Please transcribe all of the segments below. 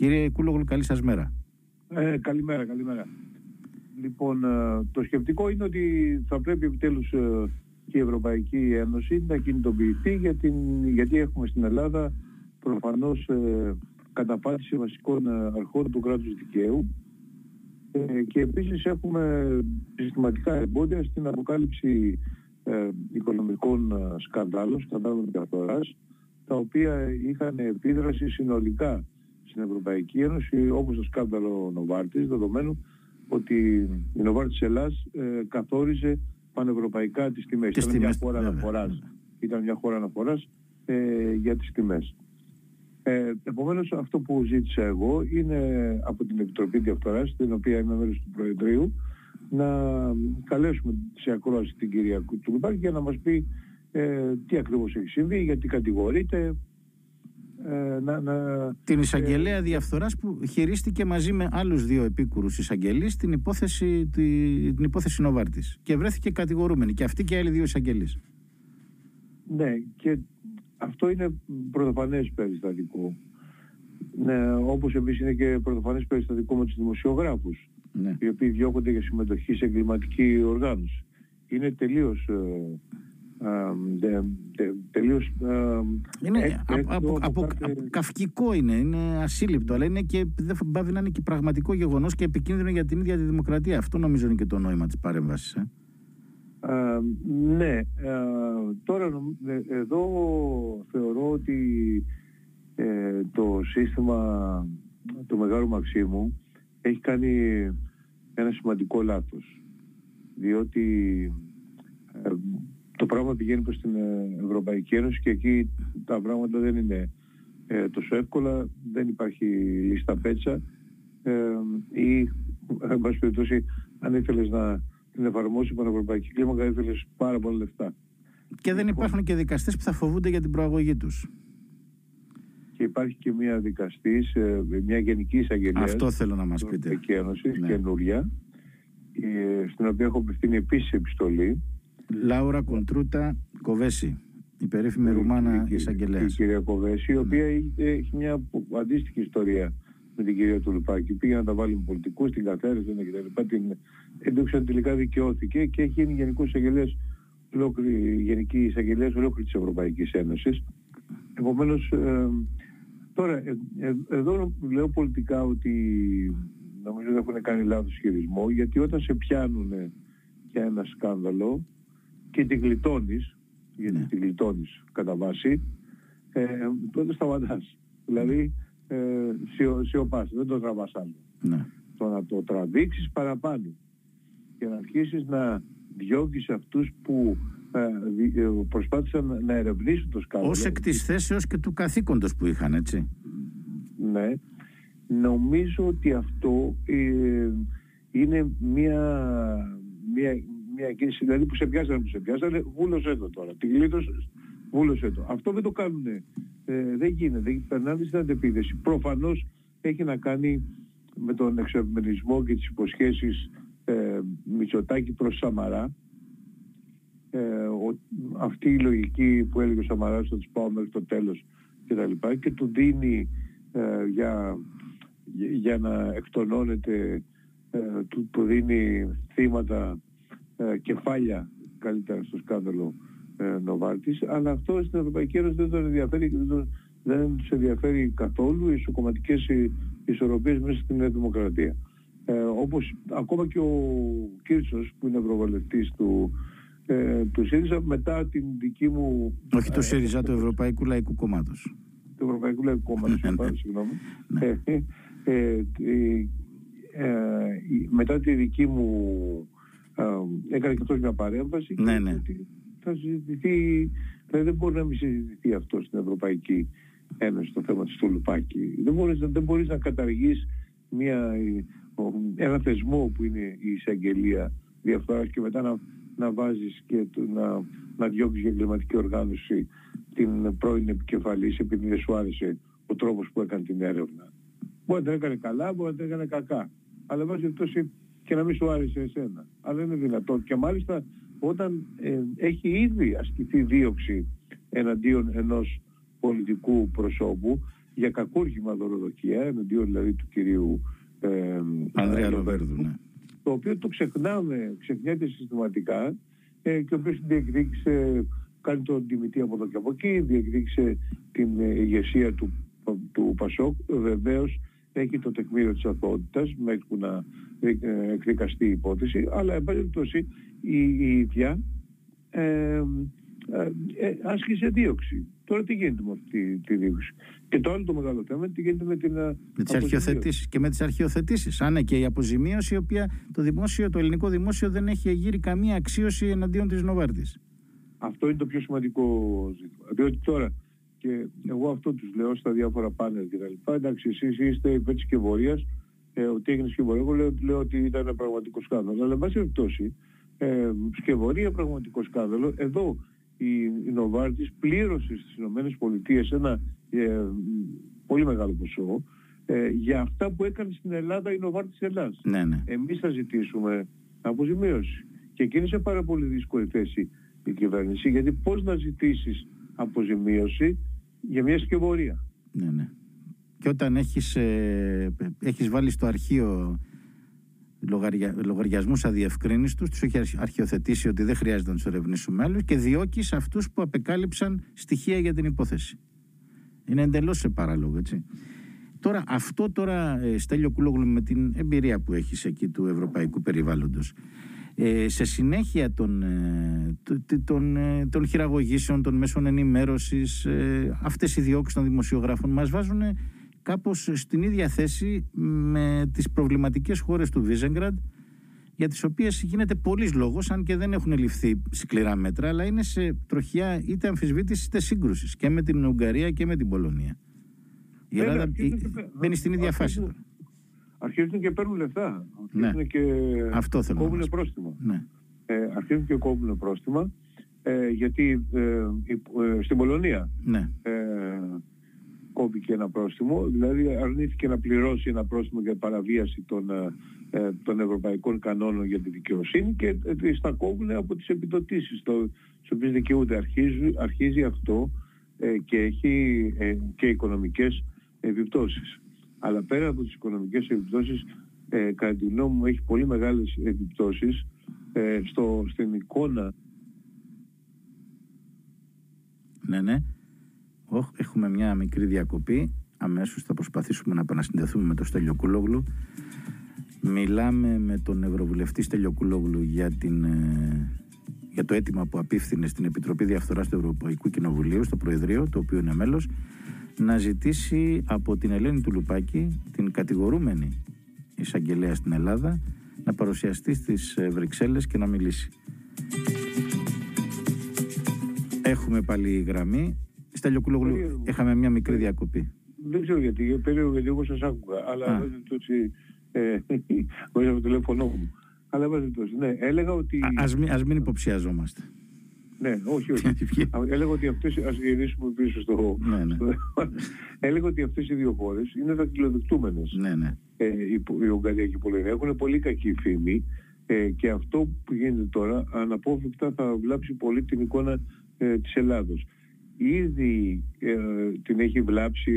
Κύριε Κούλογλου, καλή σας μέρα. Ε, καλημέρα, καλημέρα. Λοιπόν, ε, το σκεπτικό είναι ότι θα πρέπει επιτέλους ε, και η Ευρωπαϊκή Ένωση να κινητοποιηθεί για την, γιατί έχουμε στην Ελλάδα προφανώς ε, καταπάτηση βασικών ε, αρχών του κράτους δικαίου ε, και επίσης έχουμε συστηματικά εμπόδια στην αποκάλυψη ε, οικονομικών σκανδάλων, σκανδάλων διαφθοράς, τα οποία είχαν επίδραση συνολικά στην Ευρωπαϊκή Ένωση, όπως το σκάνδαλο Νοβάρτης, δεδομένου ότι η Νοβάρτης Ελλάς ε, καθόριζε πανευρωπαϊκά τις τιμές. Τις ήταν, τιμές, μια χώρα βέβαια, αναφοράς, βέβαια. ήταν μια χώρα αναφοράς ε, για τις τιμές. Ε, επομένως αυτό που ζήτησα εγώ είναι από την Επιτροπή Διαφθοράς, την οποία είμαι μέλος του Προεδρείου, να καλέσουμε σε ακρόαση την κυρία Κουτσουλουπάκη για να μας πει ε, τι ακριβώς έχει συμβεί, γιατί κατηγορείται, ε, να, να, Την εισαγγελέα διαφθοράς που χειρίστηκε μαζί με άλλους δύο επίκουρους εισαγγελείς την υπόθεση, τη- την υπόθεση Νοβάρτης και βρέθηκε κατηγορούμενη και αυτή και άλλοι δύο εισαγγελείς. Ναι, και αυτό είναι πρωτοφανές περιστατικό. Ναι, όπως επίσης είναι και πρωτοφανές περιστατικό με τους δημοσιογράφους, Ναι. οι οποίοι διώκονται για συμμετοχή σε εγκληματική οργάνωση. Είναι τελείως... Ε, α, δε- δε- τελείως ε, Είναι έκ- από, έκδο από, από, κάθε- από- καυκικό είναι, είναι ασύλληπτο, αλλά είναι και δεν πάβει να είναι και πραγματικό γεγονός και επικίνδυνο για την ίδια τη δημοκρατία. Αυτό νομίζω είναι και το νόημα της παρέμβασης. Ε. Α, ναι, α, τώρα νομ- ε, εδώ θεωρώ ότι ε, το σύστημα του Μεγάλου Μαξίμου έχει κάνει ένα σημαντικό λάθος. Διότι ε, το πράγμα πηγαίνει προς την ε, Ευρωπαϊκή Ένωση και εκεί τα πράγματα δεν είναι ε, τόσο εύκολα, δεν υπάρχει λίστα πέτσα ε, ή, εν πάση περιπτώσει, αν ήθελες να την εφαρμόσεις η Ευρωπαϊκή κλίμακα, ήθελες πάρα πολλά λεφτά. Και δεν υπάρχουν και δικαστές που θα φοβούνται για την προαγωγή τους. Και υπάρχει και μια δικαστής, ε, μια γενική εισαγγελία Αυτό θέλω να μας της πείτε. Ευρωπαϊκής Ένωσης, Ναι. καινούρια, ε, στην οποία έχω απευθύνει επίσης επιστολή. Λάουρα Κοντρούτα Κοβέση, η περίφημη Ρουμάνα η, η, εισαγγελέας. η κυρία Κοβέση, η οποία έχει, έχει μια αντίστοιχη ιστορία με την κυρία Τουλουπάκη. Πήγε να τα βάλει με πολιτικούς, την καθαίρεσαν και τα λοιπά. Την εντούξαν τελικά δικαιώθηκε και έχει γίνει γενικός εισαγγελέας ολόκληρη, γενική εισαγγελέας ολόκληρης της Ευρωπαϊκής Ένωσης. Επομένως, ε, τώρα, ε, ε, εδώ λέω πολιτικά ότι νομίζω δεν έχουν κάνει λάθος χειρισμό, γιατί όταν σε πιάνουν για ένα σκάνδαλο και την γλιτώνεις, γιατί Ναι. την γλιτώνεις κατά βάση, ε, τότε σταματάς. Δηλαδή, ε, σιω- σιωπάς, δεν το τραβάς άλλο. Ναι. Το να το τραβήξεις παραπάνω και να αρχίσεις να διώκεις αυτούς που ε, δι- ε, προσπάθησαν να ερευνήσουν το σκάνδαλο. Ως εκ της θέσεως και του καθήκοντος που είχαν, έτσι. Ναι. Νομίζω ότι αυτό ε, είναι μια, μια, μια κίνηση, δηλαδή που σε πιάσανε, που σε πιάσανε, βούλωσέ το τώρα. Τη γλίτωσες, βούλωσέ το. Αυτό δεν το κάνουν. Ε, δεν γίνεται. Δεν περνάνε στην αντεπίδεση. Προφανώς έχει να κάνει με τον εξευμενισμό και τις υποσχέσεις ε, Μητσοτάκη προς Σαμαρά. Ε, ο, αυτή η λογική που έλεγε ο Σαμαράς θα τους πάω μέχρι το τέλος και τα λοιπά και του δίνει ε, για, για να εκτονώνεται ε, του, του δίνει θύματα ε, κεφάλια καλύτερα στο σκάνδαλο ε, Νοβάρτης αλλά αυτό στην Ευρωπαϊκή Ένωση δεν τον ενδιαφέρει δεν, τον, δεν τους ενδιαφέρει καθόλου οι ισοκομματικές οι- ισορροπίες μέσα στην Νέα Δημοκρατία. Ε, όπως ακόμα και ο Κίρτσος που είναι ευρωβουλευτής του, ε, του ΣΥΡΙΖΑ μετά την δική μου Όχι του ε, ΣΥΡΙΖΑ, του Ευρωπαϊκού Λαϊκού Κόμματος. του Ευρωπαϊκού Λαϊκού Κόμματος, Ναι, ναι. συγγνώμη, συγγνώμη. Ναι. Ε, ε, ε, ε, ε, η- μετά τη δική μου ε, έκανε και αυτός μια παρέμβαση και Ναι, είπε ναι. ότι θα συζητηθεί, δηλαδή δεν μπορεί να μην συζητηθεί αυτό στην Ευρωπαϊκή Ένωση το θέμα της Τουλουπάκη. Δεν μπορείς, δεν μπορείς να καταργείς μια, ο- ένα θεσμό που είναι η εισαγγελία διαφθοράς και μετά να, να βάζεις και το, να, να διώξεις για εγκληματική οργάνωση την πρώην επικεφαλής επειδή δεν σου άρεσε ο τρόπος που έκανε την έρευνα. Μπορεί να την έκανε καλά, μπορεί να την έκανε κακά. Αλλά βάζει περιπτώσει και να μην σου άρεσε εσένα. Αλλά είναι δυνατόν. Και μάλιστα όταν ε, έχει ήδη ασκηθεί δίωξη εναντίον ενός πολιτικού προσώπου, για κακούργημα δωροδοκία, εναντίον δηλαδή του κυρίου ε, Ανδρέα Λοβέρδου, ναι. το οποίο το ξεχνάμε, ξεχνιέται συστηματικά ε, και ο οποίος διεκδίκησε, κάνει τον τιμητή από εδώ και από εκεί, διεκδίκησε την ε, ηγεσία του, του Πασόκ, βεβαίως έχει το τεκμήριο της αθωότητας μέχρι που να ε, εκδικαστεί η υπόθεση, αλλά εν πάση η, η ίδια ε, ε, ε, άσκησε δίωξη. Τώρα τι γίνεται με αυτή τη δίωξη; Και το άλλο το μεγάλο θέμα τι γίνεται με την με τις αρχιοθετήσεις και με τις αρχιοθετήσεις. Αν και η αποζημίωση η οποία το, δημόσιο, το ελληνικό δημόσιο δεν έχει εγείρει καμία αξίωση εναντίον της Νοβάρτης. Αυτό είναι το πιο σημαντικό ζήτημα. Διότι τώρα και εγώ αυτό τους λέω στα διάφορα πάνελ και τα λοιπά. Εντάξει, εσείς είστε υπέρ της σκευωρίας, ε, ότι έγινε σκευωρία. Εγώ λέω, λέω ότι ήταν ένα πραγματικό σκάνδαλο. Αλλά, εν πάση περιπτώσει, ε, σκευωρία πραγματικό σκάνδαλο. Εδώ η, η Νοβάρτης πλήρωσε στις Ηνωμένες Πολιτείες ένα ε, πολύ μεγάλο ποσό ε, για αυτά που έκανε στην Ελλάδα η Νοβάρτης Ελλάδας. Ναι, ναι. Εμείς θα ζητήσουμε αποζημίωση. Και εκεί είναι σε πάρα πολύ δύσκολη θέση η κυβέρνηση, γιατί πώς να ζητήσεις αποζημίωση για μια σκευωρία. Ναι, ναι. Και όταν έχεις, ε, έχεις βάλει στο αρχείο λογαρια, λογαριασμούς αδιευκρίνιστου, τους έχει αρχιοθετήσει ότι δεν χρειάζεται να τους ερευνήσουμε άλλους και διώκεις αυτούς που απεκάλυψαν στοιχεία για την υπόθεση. Είναι εντελώς σε παράλογο, έτσι. Τώρα, αυτό τώρα, ε, Στέλιο Κουλόγλου, με την εμπειρία που έχεις εκεί του ευρωπαϊκού περιβάλλοντος, ε, σε συνέχεια των, ε, των, ε, των χειραγωγήσεων, των μέσων ενημέρωσης, ε, αυτές οι διώξεις των δημοσιογράφων μας βάζουν κάπως στην ίδια θέση με τις προβληματικές χώρες του Βίζεγκραντ για τις οποίες γίνεται πολλής λόγος αν και δεν έχουν ληφθεί σκληρά μέτρα αλλά είναι σε τροχιά είτε αμφισβήτησης είτε σύγκρουσης και με την Ουγγαρία και με την Πολωνία. Η Ελλάδα μπαίνει στην ίδια φάση τώρα. Αρχίζουν και παίρνουν λεφτά. Αρχίζουν ναι. και Αυτό θέλω κόβουν πρόστιμα. Ναι. Ε, αρχίζουν και κόβουν πρόστιμα ε, γιατί ε, ε, στην Πολωνία ναι. ε, κόβηκε ένα πρόστιμο, δηλαδή αρνήθηκε να πληρώσει ένα πρόστιμο για παραβίαση των, ε, ε των ευρωπαϊκών κανόνων για τη δικαιοσύνη και ε, στα κόβουν από τις επιδοτήσεις, το, στις οποίες δικαιούται. Αρχίζει, αρχίζει αυτό ε, και έχει ε, και οικονομικές επιπτώσεις. Αλλά πέρα από τις οικονομικές επιπτώσεις, ε, κατά τη γνώμη μου έχει πολύ μεγάλες επιπτώσεις ε, στο, στην εικόνα. Ναι, ναι. Έχουμε μια μικρή διακοπή. Αμέσως θα προσπαθήσουμε να επανασυνδεθούμε με τον Στέλιο Κούλογλου. Μιλάμε με τον Ευρωβουλευτή Στέλιο Κούλογλου για, την, ε, για το αίτημα που απίφθινε στην Επιτροπή Διαφθοράς του Ευρωπαϊκού Κοινοβουλίου, στο Προεδρείο, το οποίο είναι μέλος, να ζητήσει από την Ελένη Τουλουπάκη, την κατηγορούμενη εισαγγελέα στην Ελλάδα, να παρουσιαστεί στις ε, Βρυξέλλες και να μιλήσει. Έχουμε πάλι γραμμή. Στέλιο Κουλογλου, είχαμε μια μικρή διακοπή. Δεν ξέρω γιατί, περίεργο γιατί εγώ σας άκουγα, αλλά βάζετε έτσι, ε, από το τηλέφωνο μου. Αλλά βάζετε τόσο, ναι, έλεγα ότι... Α, ας, μην, ας μην υποψιαζόμαστε. Ναι, όχι, όχι. Έλεγα ότι αυτές, ας γυρίσουμε πίσω στο... Ναι, ναι. Έλεγα ότι αυτές οι δύο χώρες είναι δακτυλοδεικτούμενες. Ναι, ναι. Ε, η, η Ουγγαρία και η Πολωνία έχουν πολύ κακή φήμη ε, και αυτό που γίνεται τώρα αναπόφευκτα θα βλάψει πολύ την εικόνα ε, της Ελλάδος. Ήδη ε, την έχει βλάψει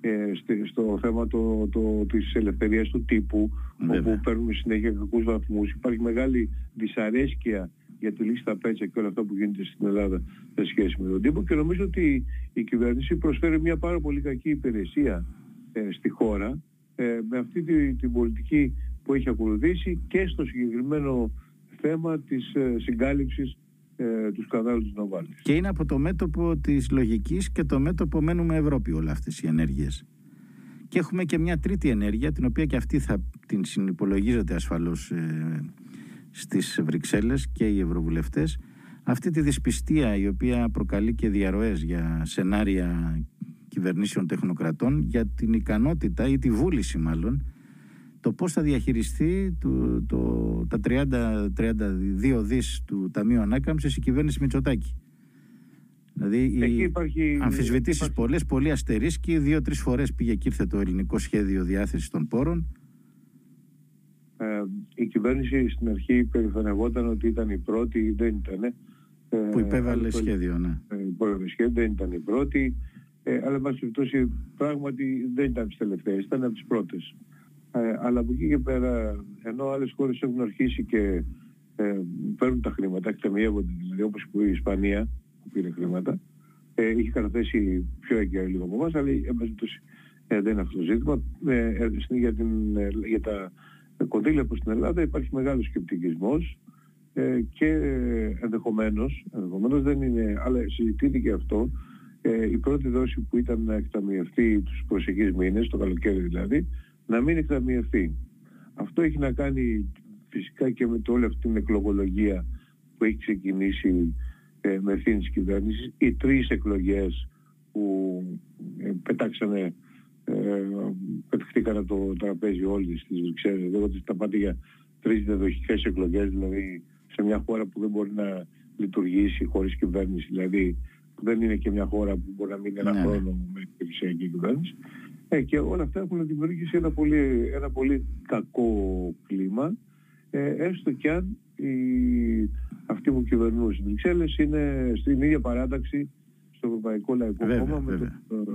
ε, στο θέμα το, το, της ελευθερίας του τύπου όπου παίρνουμε συνέχεια κακούς βαθμούς. Υπάρχει μεγάλη δυσαρέσκεια για τη λύση στα πέτσα και όλα αυτά που γίνεται στην Ελλάδα σε σχέση με τον τύπο και νομίζω ότι η κυβέρνηση προσφέρει μια πάρα πολύ κακή υπηρεσία ε, στη χώρα ε, με αυτή τη, την πολιτική που έχει ακολουθήσει και στο συγκεκριμένο θέμα της ε, συγκάλυψης ε, του σκανδάλου της Νοβάλης. Και είναι από το μέτωπο της λογικής και το μέτωπο μένουμε Ευρώπη όλα αυτές οι ενέργειες. Και έχουμε και μια τρίτη ενέργεια, την οποία και αυτή θα την συνυπολογίζεται ασφαλώς ε, στις Βρυξέλλες και οι ευρωβουλευτές. Αυτή τη δυσπιστία η οποία προκαλεί και διαρροές για σενάρια κυβερνήσεων τεχνοκρατών για την ικανότητα ή τη βούληση μάλλον το πώς θα διαχειριστεί το, το, τα 30-32 δις του Ταμείου Ανάκαμψης η κυβέρνηση Μητσοτάκη. Δηλαδή οι υπάρχει, αμφισβητήσεις υπάρχει... πολλές, πολύ αστερίσκοι, δύο-τρεις φορές πήγε και ήρθε το ελληνικό σχέδιο διάθεσης των πόρων. Ε, η κυβέρνηση στην αρχή περηφανευόταν ότι ήταν η πρώτη, δεν ήταν. Ε, που υπέβαλε σχέδιο, ναι. Ε, σχέδιο, δεν ήταν η πρώτη. Ε, αλλά εν πάση πράγματι δεν ήταν τις τελευταίες, ήταν από τις πρώτες. Ε, αλλά από εκεί και πέρα, ενώ άλλες χώρες έχουν αρχίσει και ε, παίρνουν τα χρήματα, εκτεμιεύονται δηλαδή, όπως η Ισπανία που πήρε χρήματα, ε, είχε καταθέσει πιο έγκαιρα λίγο από εμάς, αλλά εν ε, δεν είναι αυτό το ζήτημα. Ε, ε για, την, ε, για τα κονδύλια προς την Ελλάδα υπάρχει μεγάλος σκεπτικισμός ε, και ενδεχομένως, ενδεχομένως δεν είναι, αλλά συζητείται και αυτό, ε, η πρώτη δόση που ήταν να εκταμιευτεί τους προσεχείς μήνες, το καλοκαίρι δηλαδή, να μην εκταμιευτεί. Αυτό έχει να κάνει φυσικά και με όλη αυτή την εκλογολογία που έχει ξεκινήσει ε, με ευθύνη της κυβέρνησης. Οι τρεις εκλογές που ε, πετάξανε, ε, πετυχτήκαν από το τραπέζι όλοι στις Βρυξέλλες. Δεν ότι τα πάτε για τρεις διαδοχικές εκλογές, δηλαδή σε μια χώρα που δεν μπορεί να λειτουργήσει χωρίς κυβέρνηση, δηλαδή δεν είναι και μια χώρα που μπορεί να μείνει ένα ναι, ναι. χρόνο με περιφερειακή κυβέρνηση. Ε, και όλα αυτά έχουν δημιουργήσει ένα πολύ, ένα πολύ κακό κλίμα, ε, έστω κι αν οι, αυτοί που κυβερνούν στις Βρυξέλλες είναι στην ίδια παράταξη στο Ευρωπαϊκό Λαϊκό Κόμμα με, το,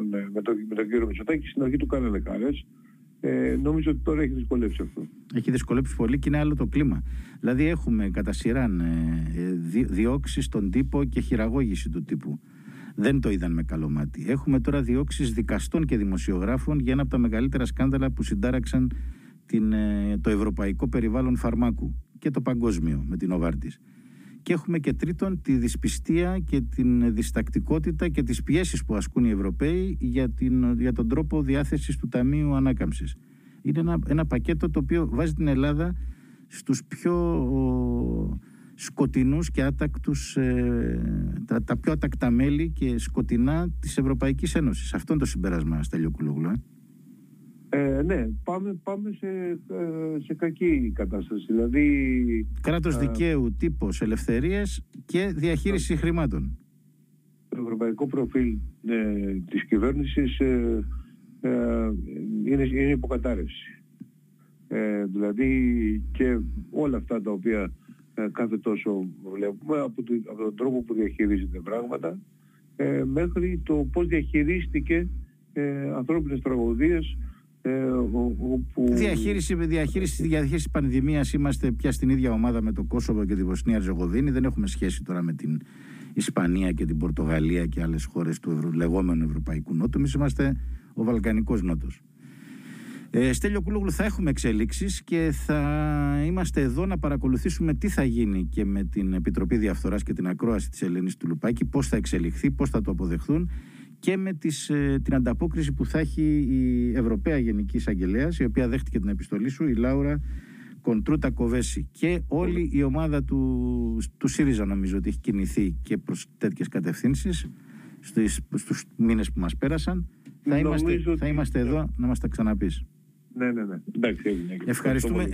ναι, με, το, με τον κύριο Μητσοτάκη. Στην αρχή του κάνανε χάρες. Ε, νομίζω ότι τώρα έχει δυσκολέψει αυτό. Έχει δυσκολέψει πολύ και είναι άλλο το κλίμα. Δηλαδή έχουμε κατά σειράν ε, διώξεις στον τύπο και χειραγώγηση του τύπου δεν το είδαν με καλό μάτι. Έχουμε τώρα διώξεις δικαστών και δημοσιογράφων για ένα από τα μεγαλύτερα σκάνδαλα που συντάραξαν την, ε, το ευρωπαϊκό περιβάλλον φαρμάκου και το παγκόσμιο με την Οβάρτης. Και έχουμε και τρίτον τη δυσπιστία και την διστακτικότητα και τις πιέσεις που ασκούν οι Ευρωπαίοι για, την, για τον τρόπο διάθεσης του Ταμείου Ανάκαμψης. Είναι ένα, ένα πακέτο το οποίο βάζει την Ελλάδα στους πιο σκοτεινούς και άτακτους, ε, τα, τα, πιο άτακτα μέλη και σκοτεινά της Ευρωπαϊκής Ένωσης. Αυτό είναι το συμπέρασμα, Στέλιο Κουλόγλου. Ε. ε. ναι, πάμε, πάμε σε, ε, σε κακή κατάσταση. Δηλαδή, Κράτος ε, δικαίου, τύπος, ελευθερίες και διαχείριση χρημάτων. Το ευρωπαϊκό προφίλ ε, της κυβέρνησης ε, είναι, είναι υποκατάρρευση. δηλαδή και όλα αυτά τα οποία ε, κάθε τόσο βλέπουμε από, το, από τον τρόπο που διαχειρίζεται πράγματα ε, μέχρι το πώς διαχειρίστηκε ε, ανθρώπινες τραγωδίες ε, όπου... Διαχείριση, διαχείριση, διαχείριση πανδημίας. Είμαστε πια στην ίδια ομάδα με το Κόσοβο και τη Βοσνία Ριζεγοβίνη δεν έχουμε σχέση τώρα με την Ισπανία και την Πορτογαλία και άλλες χώρες του ευρω... λεγόμενου Ευρωπαϊκού Νότου. Εμείς είμαστε ο Βαλκανικός Νότος. Ε, Στέλιο Κούλογλου θα έχουμε εξέλιξεις και θα είμαστε εδώ να παρακολουθήσουμε τι θα γίνει και με την Επιτροπή Διαφθοράς και την ακρόαση της Ελένης του Λουπάκη, πώς θα εξελιχθεί, πώς θα το αποδεχθούν και με τις, ε, την ανταπόκριση που θα έχει η Ευρωπαία Γενική Εισαγγελέας, η οποία δέχτηκε την επιστολή σου, η Λάουρα Κοντρούτα Κοβέση. Και όλη η ομάδα του, του ΣΥΡΙΖΑ νομίζω ότι έχει κινηθεί και προς τέτοιες κατευθύνσεις στους, στους μήνες που μας πέρασαν. Θα είμαστε, θα είμαστε εδώ να μας τα ξαναπείς. Ναι, ναι, ναι. Εντάξει, έγινε. Ευχαριστούμε.